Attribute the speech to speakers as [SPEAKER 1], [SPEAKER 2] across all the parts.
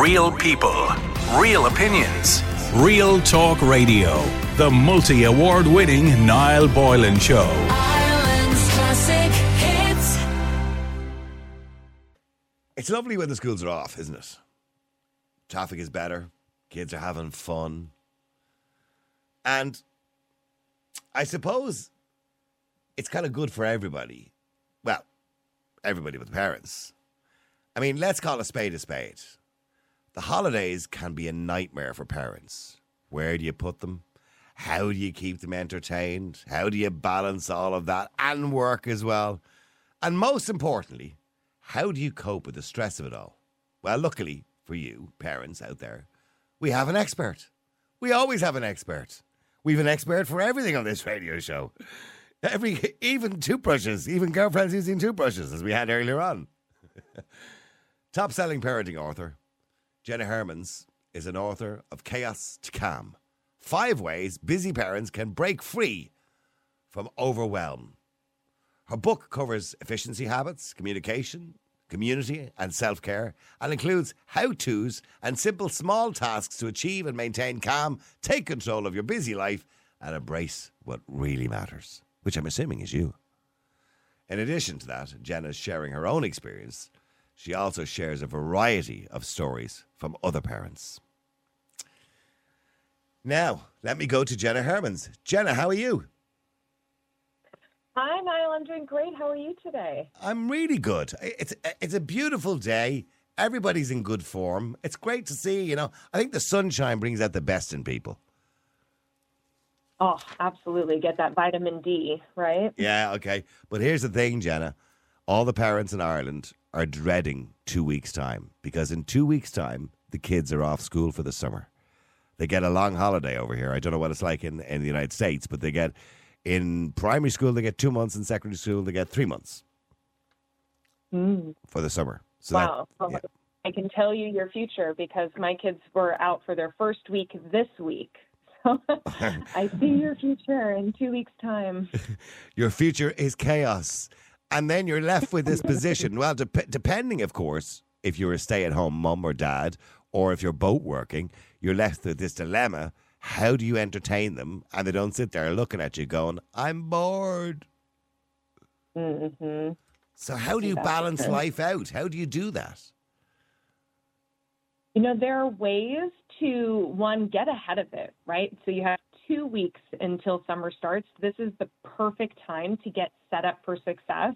[SPEAKER 1] Real people, real opinions, real talk radio. The multi award winning Niall Boylan Show.
[SPEAKER 2] Ireland's classic hits.
[SPEAKER 3] It's lovely when the schools are off, isn't it? Traffic is better, kids are having fun. And I suppose it's kind of good for everybody. Well, everybody but the parents. I mean, let's call a spade a spade. The holidays can be a nightmare for parents. Where do you put them? How do you keep them entertained? How do you balance all of that and work as well? And most importantly, how do you cope with the stress of it all? Well, luckily for you, parents out there, we have an expert. We always have an expert. We've an expert for everything on this radio show. Every even toothbrushes, even girlfriends using toothbrushes, as we had earlier on. Top selling parenting author, Jenna Hermans, is an author of Chaos to Calm. Five ways busy parents can break free from overwhelm. Her book covers efficiency habits, communication, community, and self care, and includes how to's and simple small tasks to achieve and maintain calm, take control of your busy life, and embrace what really matters, which I'm assuming is you. In addition to that, Jenna's sharing her own experience. She also shares a variety of stories from other parents. Now, let me go to Jenna Hermans. Jenna, how are you?
[SPEAKER 4] Hi, Niall. I'm doing great. How are you today?
[SPEAKER 3] I'm really good. It's it's a beautiful day. Everybody's in good form. It's great to see. You know, I think the sunshine brings out the best in people.
[SPEAKER 4] Oh, absolutely. Get that vitamin D, right?
[SPEAKER 3] Yeah, okay. But here's the thing, Jenna. All the parents in Ireland are dreading two weeks' time because in two weeks' time, the kids are off school for the summer. They get a long holiday over here. I don't know what it's like in, in the United States, but they get in primary school, they get two months. In secondary school, they get three months
[SPEAKER 4] Mm.
[SPEAKER 3] for the summer. So
[SPEAKER 4] wow.
[SPEAKER 3] that, yeah.
[SPEAKER 4] I can tell you your future because my kids were out for their first week this week. So I see your future in two weeks' time.
[SPEAKER 3] your future is chaos. And then you're left with this position. Well, dep- depending, of course, if you're a stay at home mum or dad, or if you're both working, you're left with this dilemma. How do you entertain them? And they don't sit there looking at you going, I'm bored.
[SPEAKER 4] hmm
[SPEAKER 3] So, how do you balance life out? How do you do that?
[SPEAKER 4] You know, there are ways to, one, get ahead of it, right? So you have two weeks until summer starts. This is the perfect time to get set up for success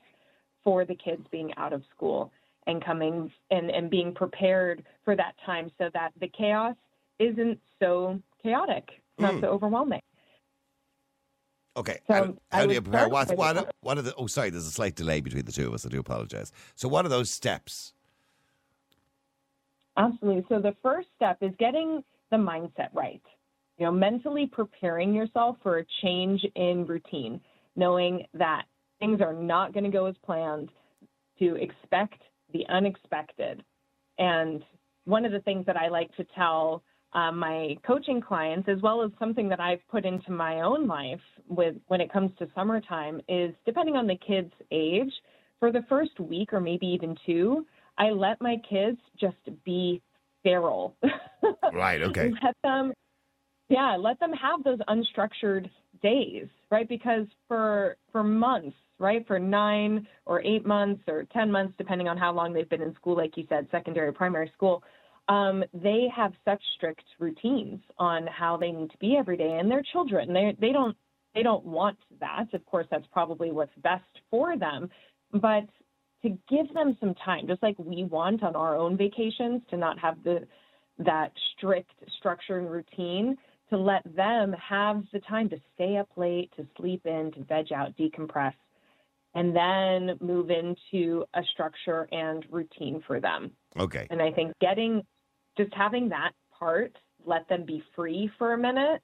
[SPEAKER 4] for the kids being out of school and coming and, and being prepared for that time so that the chaos isn't so chaotic, not
[SPEAKER 3] Mm.
[SPEAKER 4] so overwhelming.
[SPEAKER 3] Okay.
[SPEAKER 4] So,
[SPEAKER 3] and
[SPEAKER 4] I
[SPEAKER 3] how do you prepare? What, what, what are the, oh, sorry, there's a slight delay between the two of us. I do apologize. So, what are those steps?
[SPEAKER 4] Absolutely. So the first step is getting the mindset right. You know, mentally preparing yourself for a change in routine, knowing that things are not going to go as planned, to expect the unexpected. And one of the things that I like to tell uh, my coaching clients, as well as something that I've put into my own life with when it comes to summertime, is depending on the kid's age, for the first week or maybe even two, I let my kids just be feral.
[SPEAKER 3] Right, okay.
[SPEAKER 4] let them, yeah, let them have those unstructured days, right? Because for for months, right, for nine or eight months or ten months, depending on how long they've been in school, like you said, secondary, primary school, um, they have such strict routines on how they need to be every day, and they're children. They they don't they don't want that. Of course, that's probably what's best for them, but to give them some time, just like we want on our own vacations, to not have the that strict structure and routine, to let them have the time to stay up late, to sleep in, to veg out, decompress, and then move into a structure and routine for them.
[SPEAKER 3] Okay.
[SPEAKER 4] And I think getting just having that part, let them be free for a minute,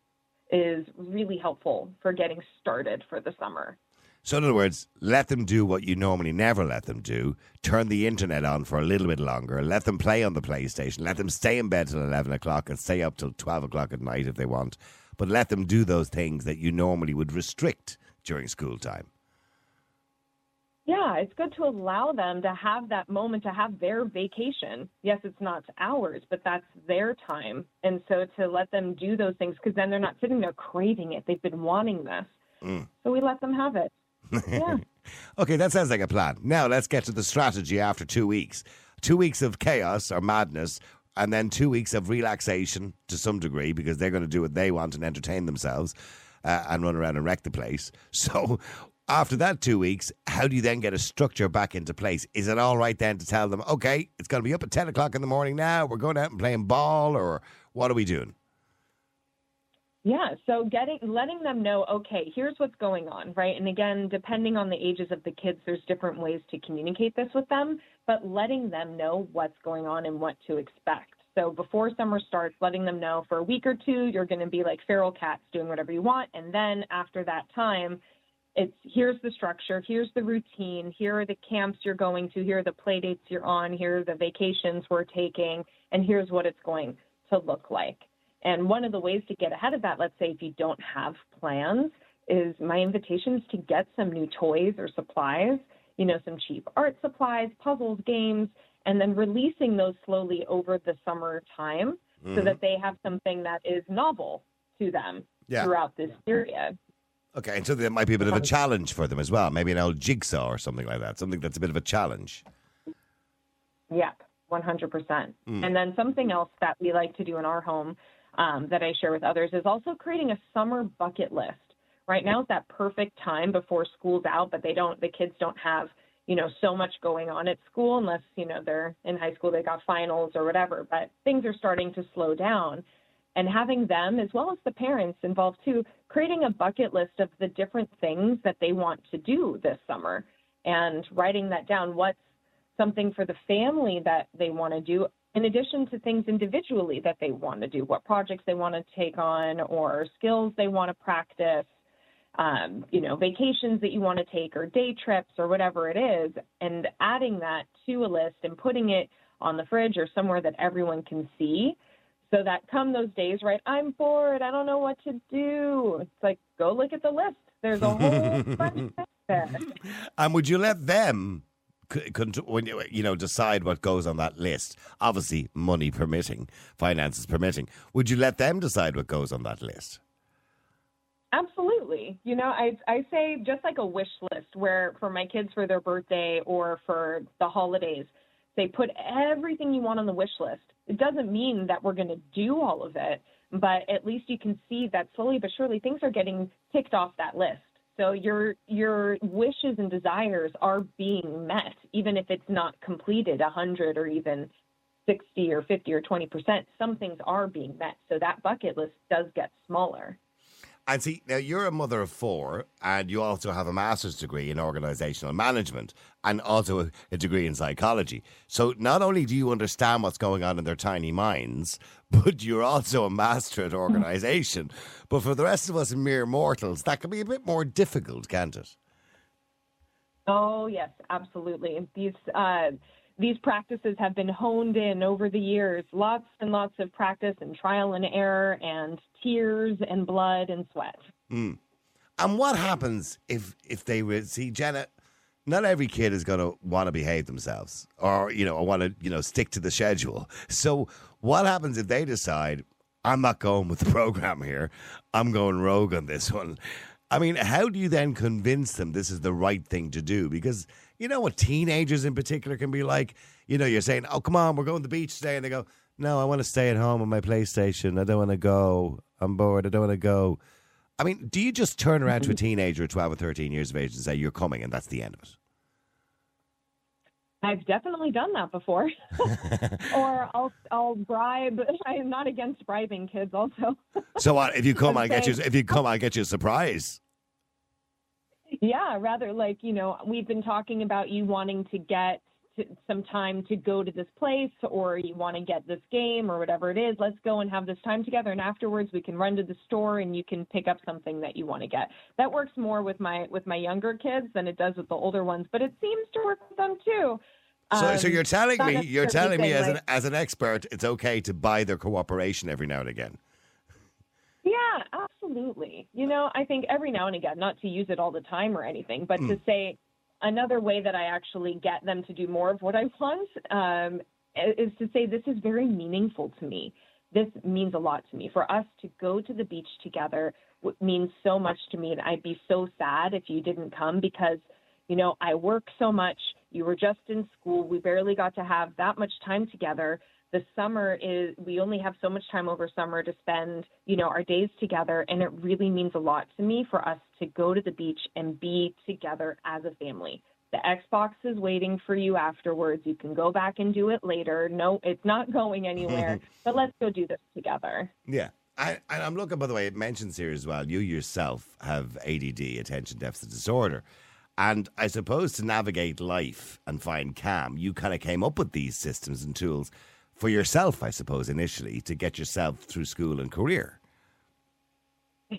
[SPEAKER 4] is really helpful for getting started for the summer.
[SPEAKER 3] So, in other words, let them do what you normally never let them do. Turn the internet on for a little bit longer. Let them play on the PlayStation. Let them stay in bed till 11 o'clock and stay up till 12 o'clock at night if they want. But let them do those things that you normally would restrict during school time.
[SPEAKER 4] Yeah, it's good to allow them to have that moment to have their vacation. Yes, it's not ours, but that's their time. And so to let them do those things, because then they're not sitting there craving it. They've been wanting this. Mm. So we let them have it. Yeah.
[SPEAKER 3] Okay, that sounds like a plan. Now let's get to the strategy after two weeks. Two weeks of chaos or madness, and then two weeks of relaxation to some degree because they're going to do what they want and entertain themselves uh, and run around and wreck the place. So after that two weeks, how do you then get a structure back into place? Is it all right then to tell them, okay, it's going to be up at 10 o'clock in the morning now, we're going out and playing ball, or what are we doing?
[SPEAKER 4] Yeah, so getting letting them know, okay, here's what's going on, right? And again, depending on the ages of the kids, there's different ways to communicate this with them, but letting them know what's going on and what to expect. So before summer starts, letting them know for a week or two, you're going to be like feral cats doing whatever you want, and then after that time, it's here's the structure, here's the routine, here are the camps you're going to, here are the play dates you're on, here are the vacations we're taking, and here's what it's going to look like. And one of the ways to get ahead of that, let's say if you don't have plans, is my invitation is to get some new toys or supplies, you know, some cheap art supplies, puzzles, games, and then releasing those slowly over the summer time so mm-hmm. that they have something that is novel to them
[SPEAKER 3] Yeah.
[SPEAKER 4] throughout this period.
[SPEAKER 3] Okay, and so that might be a bit of a um, challenge for them as well. Maybe an old jigsaw or something like that. Something that's a bit of a challenge.
[SPEAKER 4] Yep, 100%. Hmm. And then something else that we like to do in our home um, that I share with others is also creating a summer bucket list. Right now is that perfect time before school's out, but they don't, the kids don't have, you know, so much going on at school unless, you know, they're in high school, they got finals or whatever, but things are starting to slow down. And having them, as well as the parents involved too, creating a bucket list of the different things that they want to do this summer and writing that down. What's something for the family that they want to do in addition to things individually that they want to do what projects they want to take on or skills they want to practice um, you know vacations that you want to take or day trips or whatever it is and adding that to a list and putting it on the fridge or somewhere that everyone can see. So that come those days right i'm bored i don't know what to do. It's like go look at the list. There's a whole bunch there
[SPEAKER 3] And would you let them, when you, know, decide what goes on that list? Obviously, money permitting, finances permitting. Would you let them decide what goes on that list?
[SPEAKER 4] Absolutely. You know, I I say just like a wish list where for my kids for their birthday or for the holidays, say put everything you want on the wish list. It doesn't mean that we're going to do all of it, but at least you can see that slowly but surely things are getting ticked off that list. So your your wishes and desires are being met, even if it's not completed a hundred or even sixty or fifty or twenty percent. Some things are being met, so that bucket list does get smaller.
[SPEAKER 3] And see, now you're a mother of four, and you also have a master's degree in organizational management and also a, a degree in psychology. So not only do you understand what's going on in their tiny minds, but you're also a master at organization. but for the rest of us mere mortals, that can be a bit more difficult, can't it?
[SPEAKER 4] Oh yes, absolutely. These uh, these practices have been honed in over the years. Lots and lots of practice and trial and error and tears and blood and sweat. Mm.
[SPEAKER 3] And what happens if if they would see Jenna? Not every kid is going to want to behave themselves, or you know, want to you know stick to the schedule. So, what happens if they decide I'm not going with the program here? I'm going rogue on this one. I mean, how do you then convince them this is the right thing to do? Because you know what teenagers in particular can be like. You know, you're saying, "Oh, come on, we're going to the beach today," and they go, "No, I want to stay at home on my PlayStation. I don't want to go. I'm bored. I don't want to go." I mean, do you just turn around to a teenager, at 12 or 13 years of age, and say, You're coming, and that's the end of it?
[SPEAKER 4] I've definitely done that before. or I'll I'll bribe. I am not against bribing kids. Also,
[SPEAKER 3] So what? If you come, I'll get you. If you come, I'll get you a surprise.
[SPEAKER 4] Yeah, rather like you know we've been talking about you wanting to get to, some time to go to this place, or you want to get this game, or whatever it is. Let's go and have this time together, and afterwards we can run to the store and you can pick up something that you want to get. That works more with my with my younger kids than it does with the older ones, but it seems to work with them too.
[SPEAKER 3] So, so
[SPEAKER 4] Um,
[SPEAKER 3] you're telling me, you're telling me as an
[SPEAKER 4] like-
[SPEAKER 3] as an expert, it's okay to buy their cooperation every now and again.
[SPEAKER 4] Yeah, absolutely. You know, I think every now and again, not to use it all the time or anything, but to say, another way that I actually get them to do more of what I want um, is to say this is very meaningful to me. This means a lot to me. For us to go to the beach together means so much to me, and I'd be so sad if you didn't come because, you know, I work so much. You were just in school. We barely got to have that much time together. The summer is we only have so much time over summer to spend, you know, our days together, and it really means a lot to me for us to go to the beach and be together as a family. The Xbox is waiting for you afterwards. You can go back and do it later. No, it's not going anywhere. but let's go do this together.
[SPEAKER 3] Yeah. I, and I'm looking, by the way, it mentions here as well, you yourself have ADD, attention deficit disorder. And I suppose to navigate life and find calm, you kind of came up with these systems and tools for yourself, I suppose, initially to get yourself through school and career.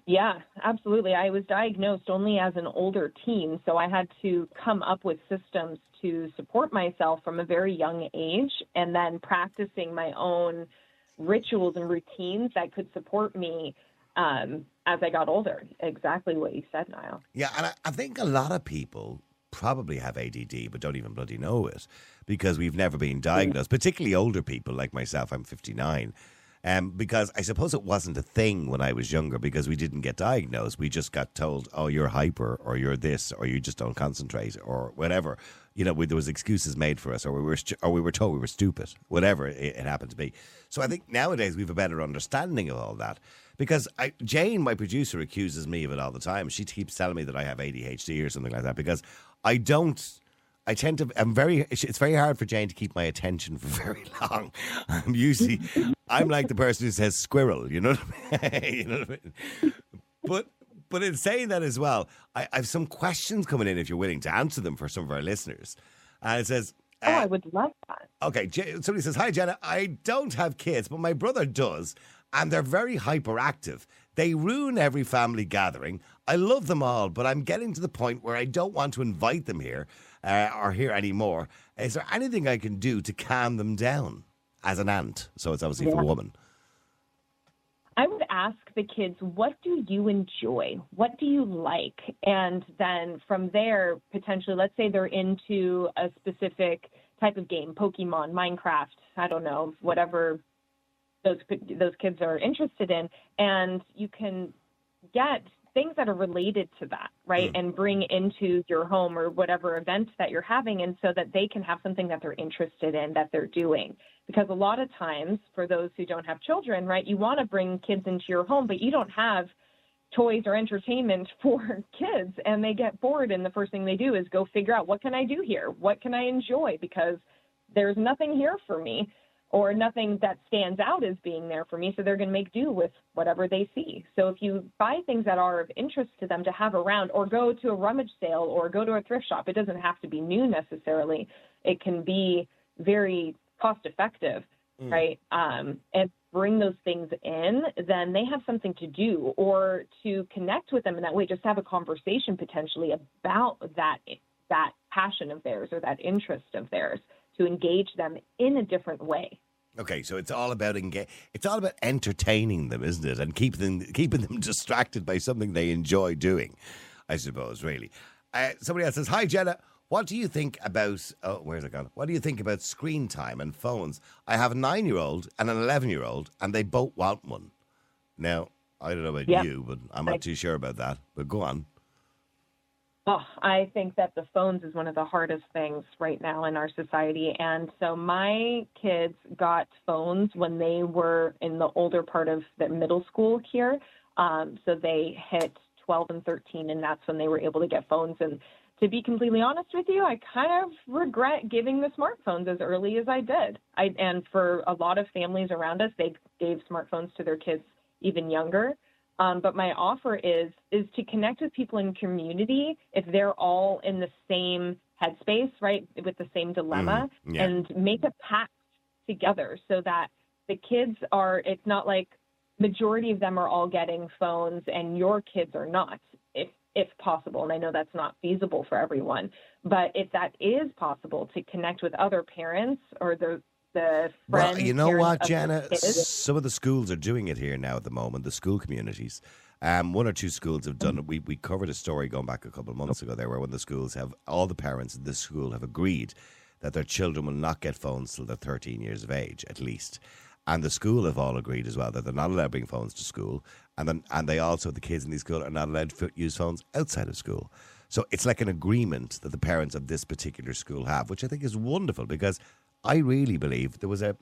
[SPEAKER 4] Yeah, absolutely. I was diagnosed only as an older teen, so I had to come up with systems to support myself from a very young age and then practicing my own rituals and routines that could support me um, as I got older. Exactly what you said, Niall.
[SPEAKER 3] Yeah, and I, I think a lot of people probably have ADD but don't even bloody know it because we've never been diagnosed, particularly older people like myself. I'm 59. Um, because I suppose it wasn't a thing when I was younger because we didn't get diagnosed. We just got told, oh, you're hyper or you're this or you just don't concentrate or whatever. You know, we, there was excuses made for us or we were stu- or we were told we were stupid, whatever it, it happened to be. So I think nowadays we have a better understanding of all that because I, Jane, my producer, accuses me of it all the time. She keeps telling me that I have ADHD or something like that because I don't. I tend to. I'm very. It's very hard for Jane to keep my attention for very long. I'm usually. I'm like the person who says squirrel. You know what I mean? you know what I mean? But but in saying that as well, I, I have some questions coming in if you're willing to answer them for some of our listeners. And it says.
[SPEAKER 4] Oh,
[SPEAKER 3] uh,
[SPEAKER 4] I would love that.
[SPEAKER 3] Okay, somebody says, Hi, Jenna. I don't have kids, but my brother does, and they're very hyperactive. They ruin every family gathering. I love them all, but I'm getting to the point where I don't want to invite them here uh, or here anymore. Is there anything I can do to calm them down as an aunt? So it's obviously for a woman.
[SPEAKER 4] I would ask the kids, what do you enjoy? What do you like? And then from there, potentially, let's say they're into a specific type of game, Pokemon, Minecraft, I don't know, whatever those those kids are interested in, and you can get things that are related to that, right? Mm. And bring into your home or whatever event that you're having, and so that they can have something that they're interested in that they're doing. Because a lot of times, for those who don't have children, right, you want to bring kids into your home, but you don't have toys or entertainment for kids, and they get bored, and the first thing they do is go figure out what can I do here? What can I enjoy? Because there's nothing here for me or nothing that stands out as being there for me. So they're going to make do with whatever they see. So if you buy things that are of interest to them to have around, or go to a rummage sale, or go to a thrift shop, it doesn't have to be new necessarily. It can be very cost effective, right? Um, and bring those things in, then they have something to do or to connect with them in that way. Just have a conversation potentially about that that passion of theirs or that interest of theirs to engage them in a different way.
[SPEAKER 3] Okay, so it's all about It's all about entertaining them, isn't it? And keeping them, keeping them distracted by something they enjoy doing. I suppose, really. Uh, somebody else says, "Hi, Jenna. What do you think about? Oh, where's it gone? What do you think about screen time and phones? I have a nine-year-old and an eleven-year-old, and they both want one. Now, I don't know about
[SPEAKER 4] Yeah.
[SPEAKER 3] you, but I'm not
[SPEAKER 4] I-
[SPEAKER 3] too sure about that. But go on.
[SPEAKER 4] Oh, I think that the phones is one of the hardest things right now in our society. And so my kids got phones when they were in the older part of the middle school here. Um, so they hit 12 and 13, and that's when they were able to get phones. And to be completely honest with you, I kind of regret giving the smartphones as early as I did. I, and for a lot of families around us, they gave smartphones to their kids even younger. Um, but my offer is is to connect with people in community if they're all in the same headspace, right, with the same dilemma,
[SPEAKER 3] Mhm, yeah.
[SPEAKER 4] and make a pact together so that the kids are. It's not like majority of them are all getting phones and your kids are not, if if possible. And I know that's not feasible for everyone, but if that is possible, to connect with other parents or the the friends.
[SPEAKER 3] Well, you know what, Jenna? Some of the schools are doing it here now at the moment, the school communities. Um, one or two schools have done it. We, we covered a story going back a couple of months ago there where one of the schools have, all the parents in this school have agreed that their children will not get phones till they're 13 years of age, at least. And the school have all agreed as well that they're not allowed to bring phones to school. And then, and they also, the kids in these school are not allowed to use phones outside of school. So it's like an agreement that the parents of this particular school have, which I think is wonderful because I really believe there was a,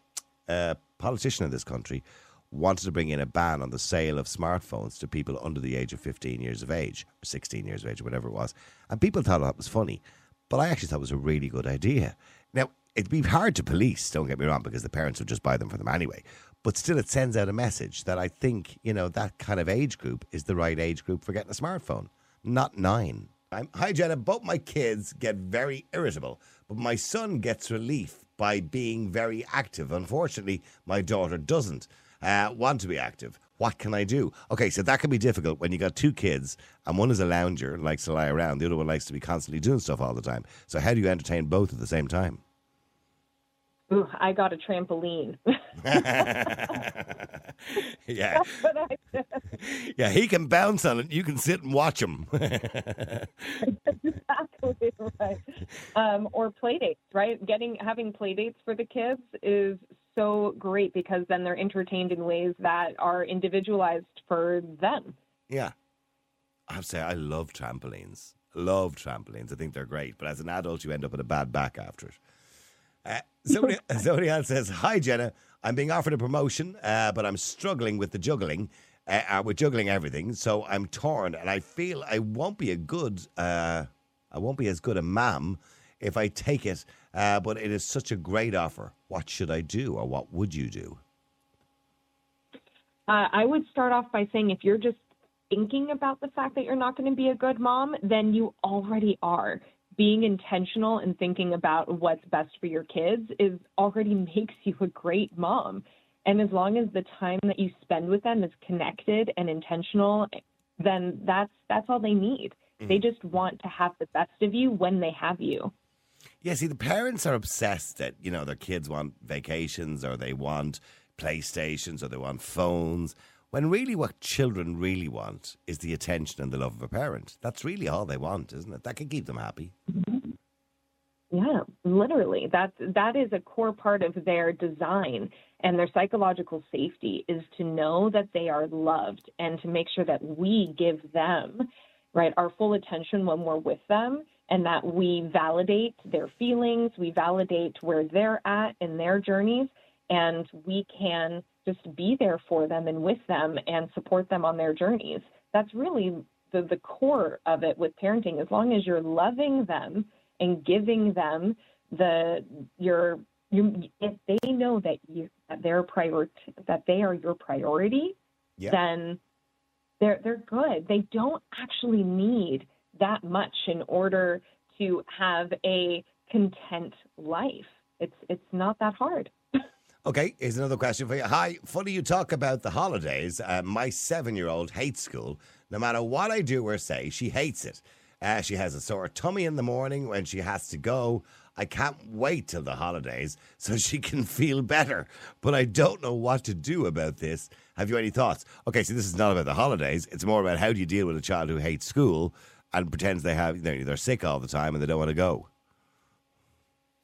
[SPEAKER 3] a politician in this country wanted to bring in a ban on the sale of smartphones to people under the age of 15 years of age, or 16 years of age, whatever it was. And people thought that was funny. But I actually thought it was a really good idea. Now, it'd be hard to police, don't get me wrong, because the parents would just buy them for them anyway. But still, it sends out a message that I think, you know, that kind of age group is the right age group for getting a smartphone, not nine. I'm, hi, Jenna. Both my kids get very irritable, but my son gets relief by being very active. Unfortunately, my daughter doesn't uh, want to be active. What can I do? Okay, so that can be difficult when you got two kids and one is a lounger and likes to lie around, the other one likes to be constantly doing stuff all the time. So, how do you entertain both at the same time?
[SPEAKER 4] Ooh, I got a trampoline.
[SPEAKER 3] yeah. Yeah, he can bounce on it. You can sit and watch him.
[SPEAKER 4] exactly right. Um, or play dates, right? Getting having play dates for the kids is so great because then they're entertained in ways that are individualized for them.
[SPEAKER 3] yeah. I have to say, I love trampolines. Love trampolines. I think they're great. But as an adult, you end up with a bad back after it. Uh, somebody, somebody else says, Hi, Jenna. I'm being offered a promotion, uh, but I'm struggling with the juggling, uh, uh, with juggling everything. So I'm torn, and I feel I won't be a good, uh, I won't be as good a ma'am if I take it. Uh, but it is such a great offer. What should I do, or what would you do?
[SPEAKER 4] Uh, I would start off by saying if you're just thinking about the fact that you're not going to be a good mom, then you already are. Being intentional and thinking about what's best for your kids is already makes you a great mom. And as long as the time that you spend with them is connected and intentional, then that's that's all they need. They mm. just want to have the best of you when they have you.
[SPEAKER 3] Yeah, see, the parents are obsessed that, you know, their kids want vacations or they want PlayStations or they want phones, when really what children really want is the attention and the love of a parent. That's really all they want, isn't it? That can keep them happy. Mm-hmm.
[SPEAKER 4] Yeah, literally. That's that is a core part of their design and their psychological safety is to know that they are loved and to make sure that we give them right our full attention when we're with them and that we validate their feelings, we validate where they're at in their journeys and we can just be there for them and with them and support them on their journeys. That's really the, the core of it with parenting. As long as you're loving them and giving them the your you if they know that you that they're prior that they are your priority,
[SPEAKER 3] Yeah.
[SPEAKER 4] then they're they're good. They don't actually need that much in order to have a content life. It's it's not that hard.
[SPEAKER 3] Okay, here's another question for you. Hi, funny you talk about the holidays. Uh, my seven year old hates school. No matter what I do or say, she hates it. Uh, she has a sore tummy in the morning when she has to go. I can't wait till the holidays so she can feel better. But I don't know what to do about this. Have you any thoughts? Okay, so this is not about the holidays. It's more about how do you deal with a child who hates school and pretends they have they're, they're sick all the time and they don't want to go.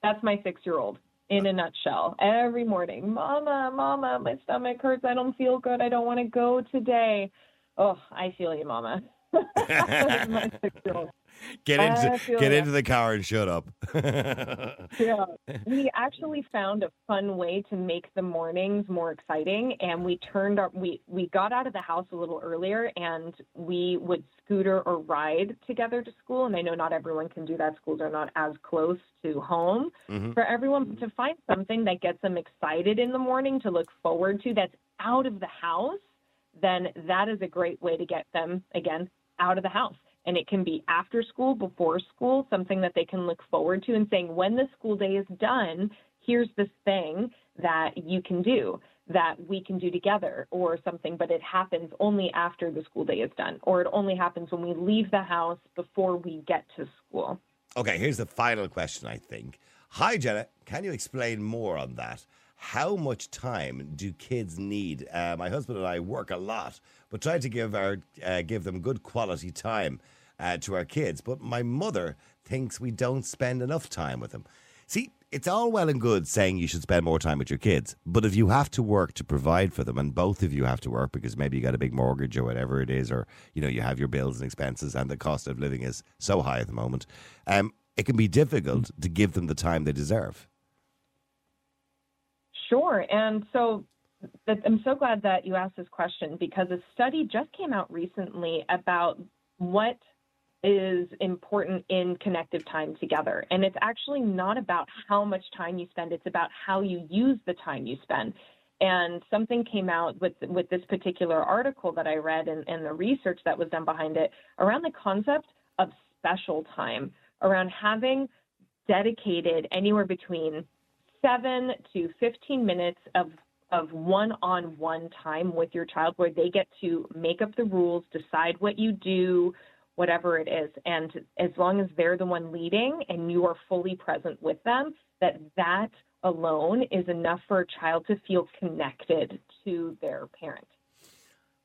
[SPEAKER 4] That's my six year old in a nutshell. Every morning, Mama, Mama, my stomach hurts. I don't feel good. I don't want to go today. Oh, I feel you, Mama. my six year old.
[SPEAKER 3] Get into get into the car and shut up.
[SPEAKER 4] Yeah. We actually found a fun way to make the mornings more exciting and we turned our we we got out of the house a little earlier and we would scooter or ride together to school and I know not everyone can do that schools are not as close to home
[SPEAKER 3] Mhm.
[SPEAKER 4] for everyone to find something that gets them excited in the morning to look forward to that's out of the house then that is a great way to get them again out of the house and it can be after school, before school, something that they can look forward to and saying, when the school day is done, here's this thing that you can do that we can do together or something, but it happens only after the school day is done, or it only happens when we leave the house before we get to school.
[SPEAKER 3] Okay, here's the final question, I think. Hi, Jenna. Can you explain more on that? how much time do kids need? Uh, my husband and I work a lot, but try to give our uh, give them good quality time uh, to our kids. But my mother thinks we don't spend enough time with them. See, it's all well and good saying you should spend more time with your kids, but if you have to work to provide for them, and both of you have to work because maybe you got a big mortgage or whatever it is, or you know you have your bills and expenses, and the cost of living is so high at the moment, um, it can be difficult to give them the time they deserve.
[SPEAKER 4] Sure. And so I'm so glad that you asked this question because a study just came out recently about what is important in connective time together. And it's actually not about how much time you spend, it's about how you use the time you spend. And something came out with with this particular article that I read and, and the research that was done behind it around the concept of special time, around having dedicated anywhere between seven to 15 minutes of of one-on-one time with your child where they get to make up the rules, decide what you do, whatever it is. And as long as they're the one leading and you are fully present with them, that that alone is enough for a child to feel connected to their parent.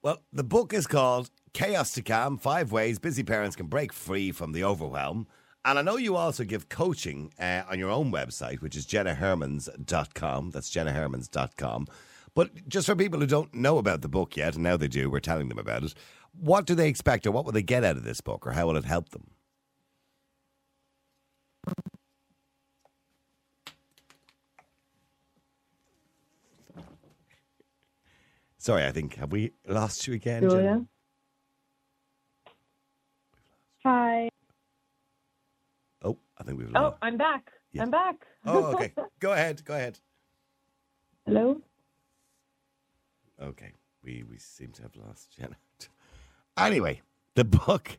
[SPEAKER 3] Well, the book is called Chaos to Calm Five Ways Busy Parents Can Break Free from the Overwhelm. And I know you also give coaching uh, on your own website, which is jennahermans.com. That's jennahermans.com. But just for people who don't know about the book yet, and now they do, we're telling them about it, what do they expect or what will they get out of this book or how will it help them? Sorry, I think, have we lost you again? Jen?
[SPEAKER 4] Julia? Hi.
[SPEAKER 3] Oh, I think we've
[SPEAKER 4] Oh. I'm back.
[SPEAKER 3] Yeah.
[SPEAKER 4] I'm back.
[SPEAKER 3] Oh, okay. go ahead. Go ahead.
[SPEAKER 4] Hello?
[SPEAKER 3] Okay. We we seem to have lost Jenna. Anyway, the book.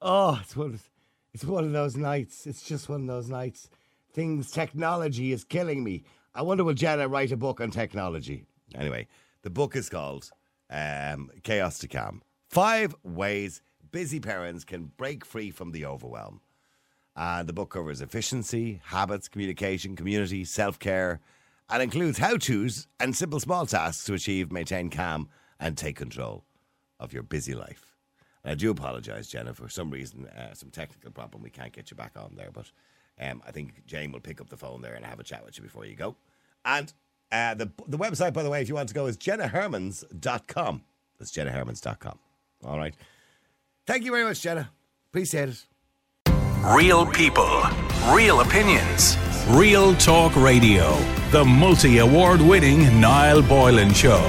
[SPEAKER 3] Oh, it's one of, it's one of those nights. It's just one of those nights. Things technology is killing me. I wonder will Jenna write a book on technology? Anyway, the book is called um, Chaos to Calm. Five ways busy parents can break free from the overwhelm. And the book covers efficiency, habits, communication, community, self care, and includes how to's and simple small tasks to achieve, maintain calm, and take control of your busy life. And I do apologise, Jenna, for some reason, uh, some technical problem. We can't get you back on there, but um, I think Jane will pick up the phone there and have a chat with you before you go. And uh, the, the website, by the way, if you want to go, is jennahermans.com. That's jennahermans.com. All right. Thank you very much, Jenna. Appreciate it.
[SPEAKER 1] Real people, real opinions, real talk radio. The multi award winning Niall Boylan Show.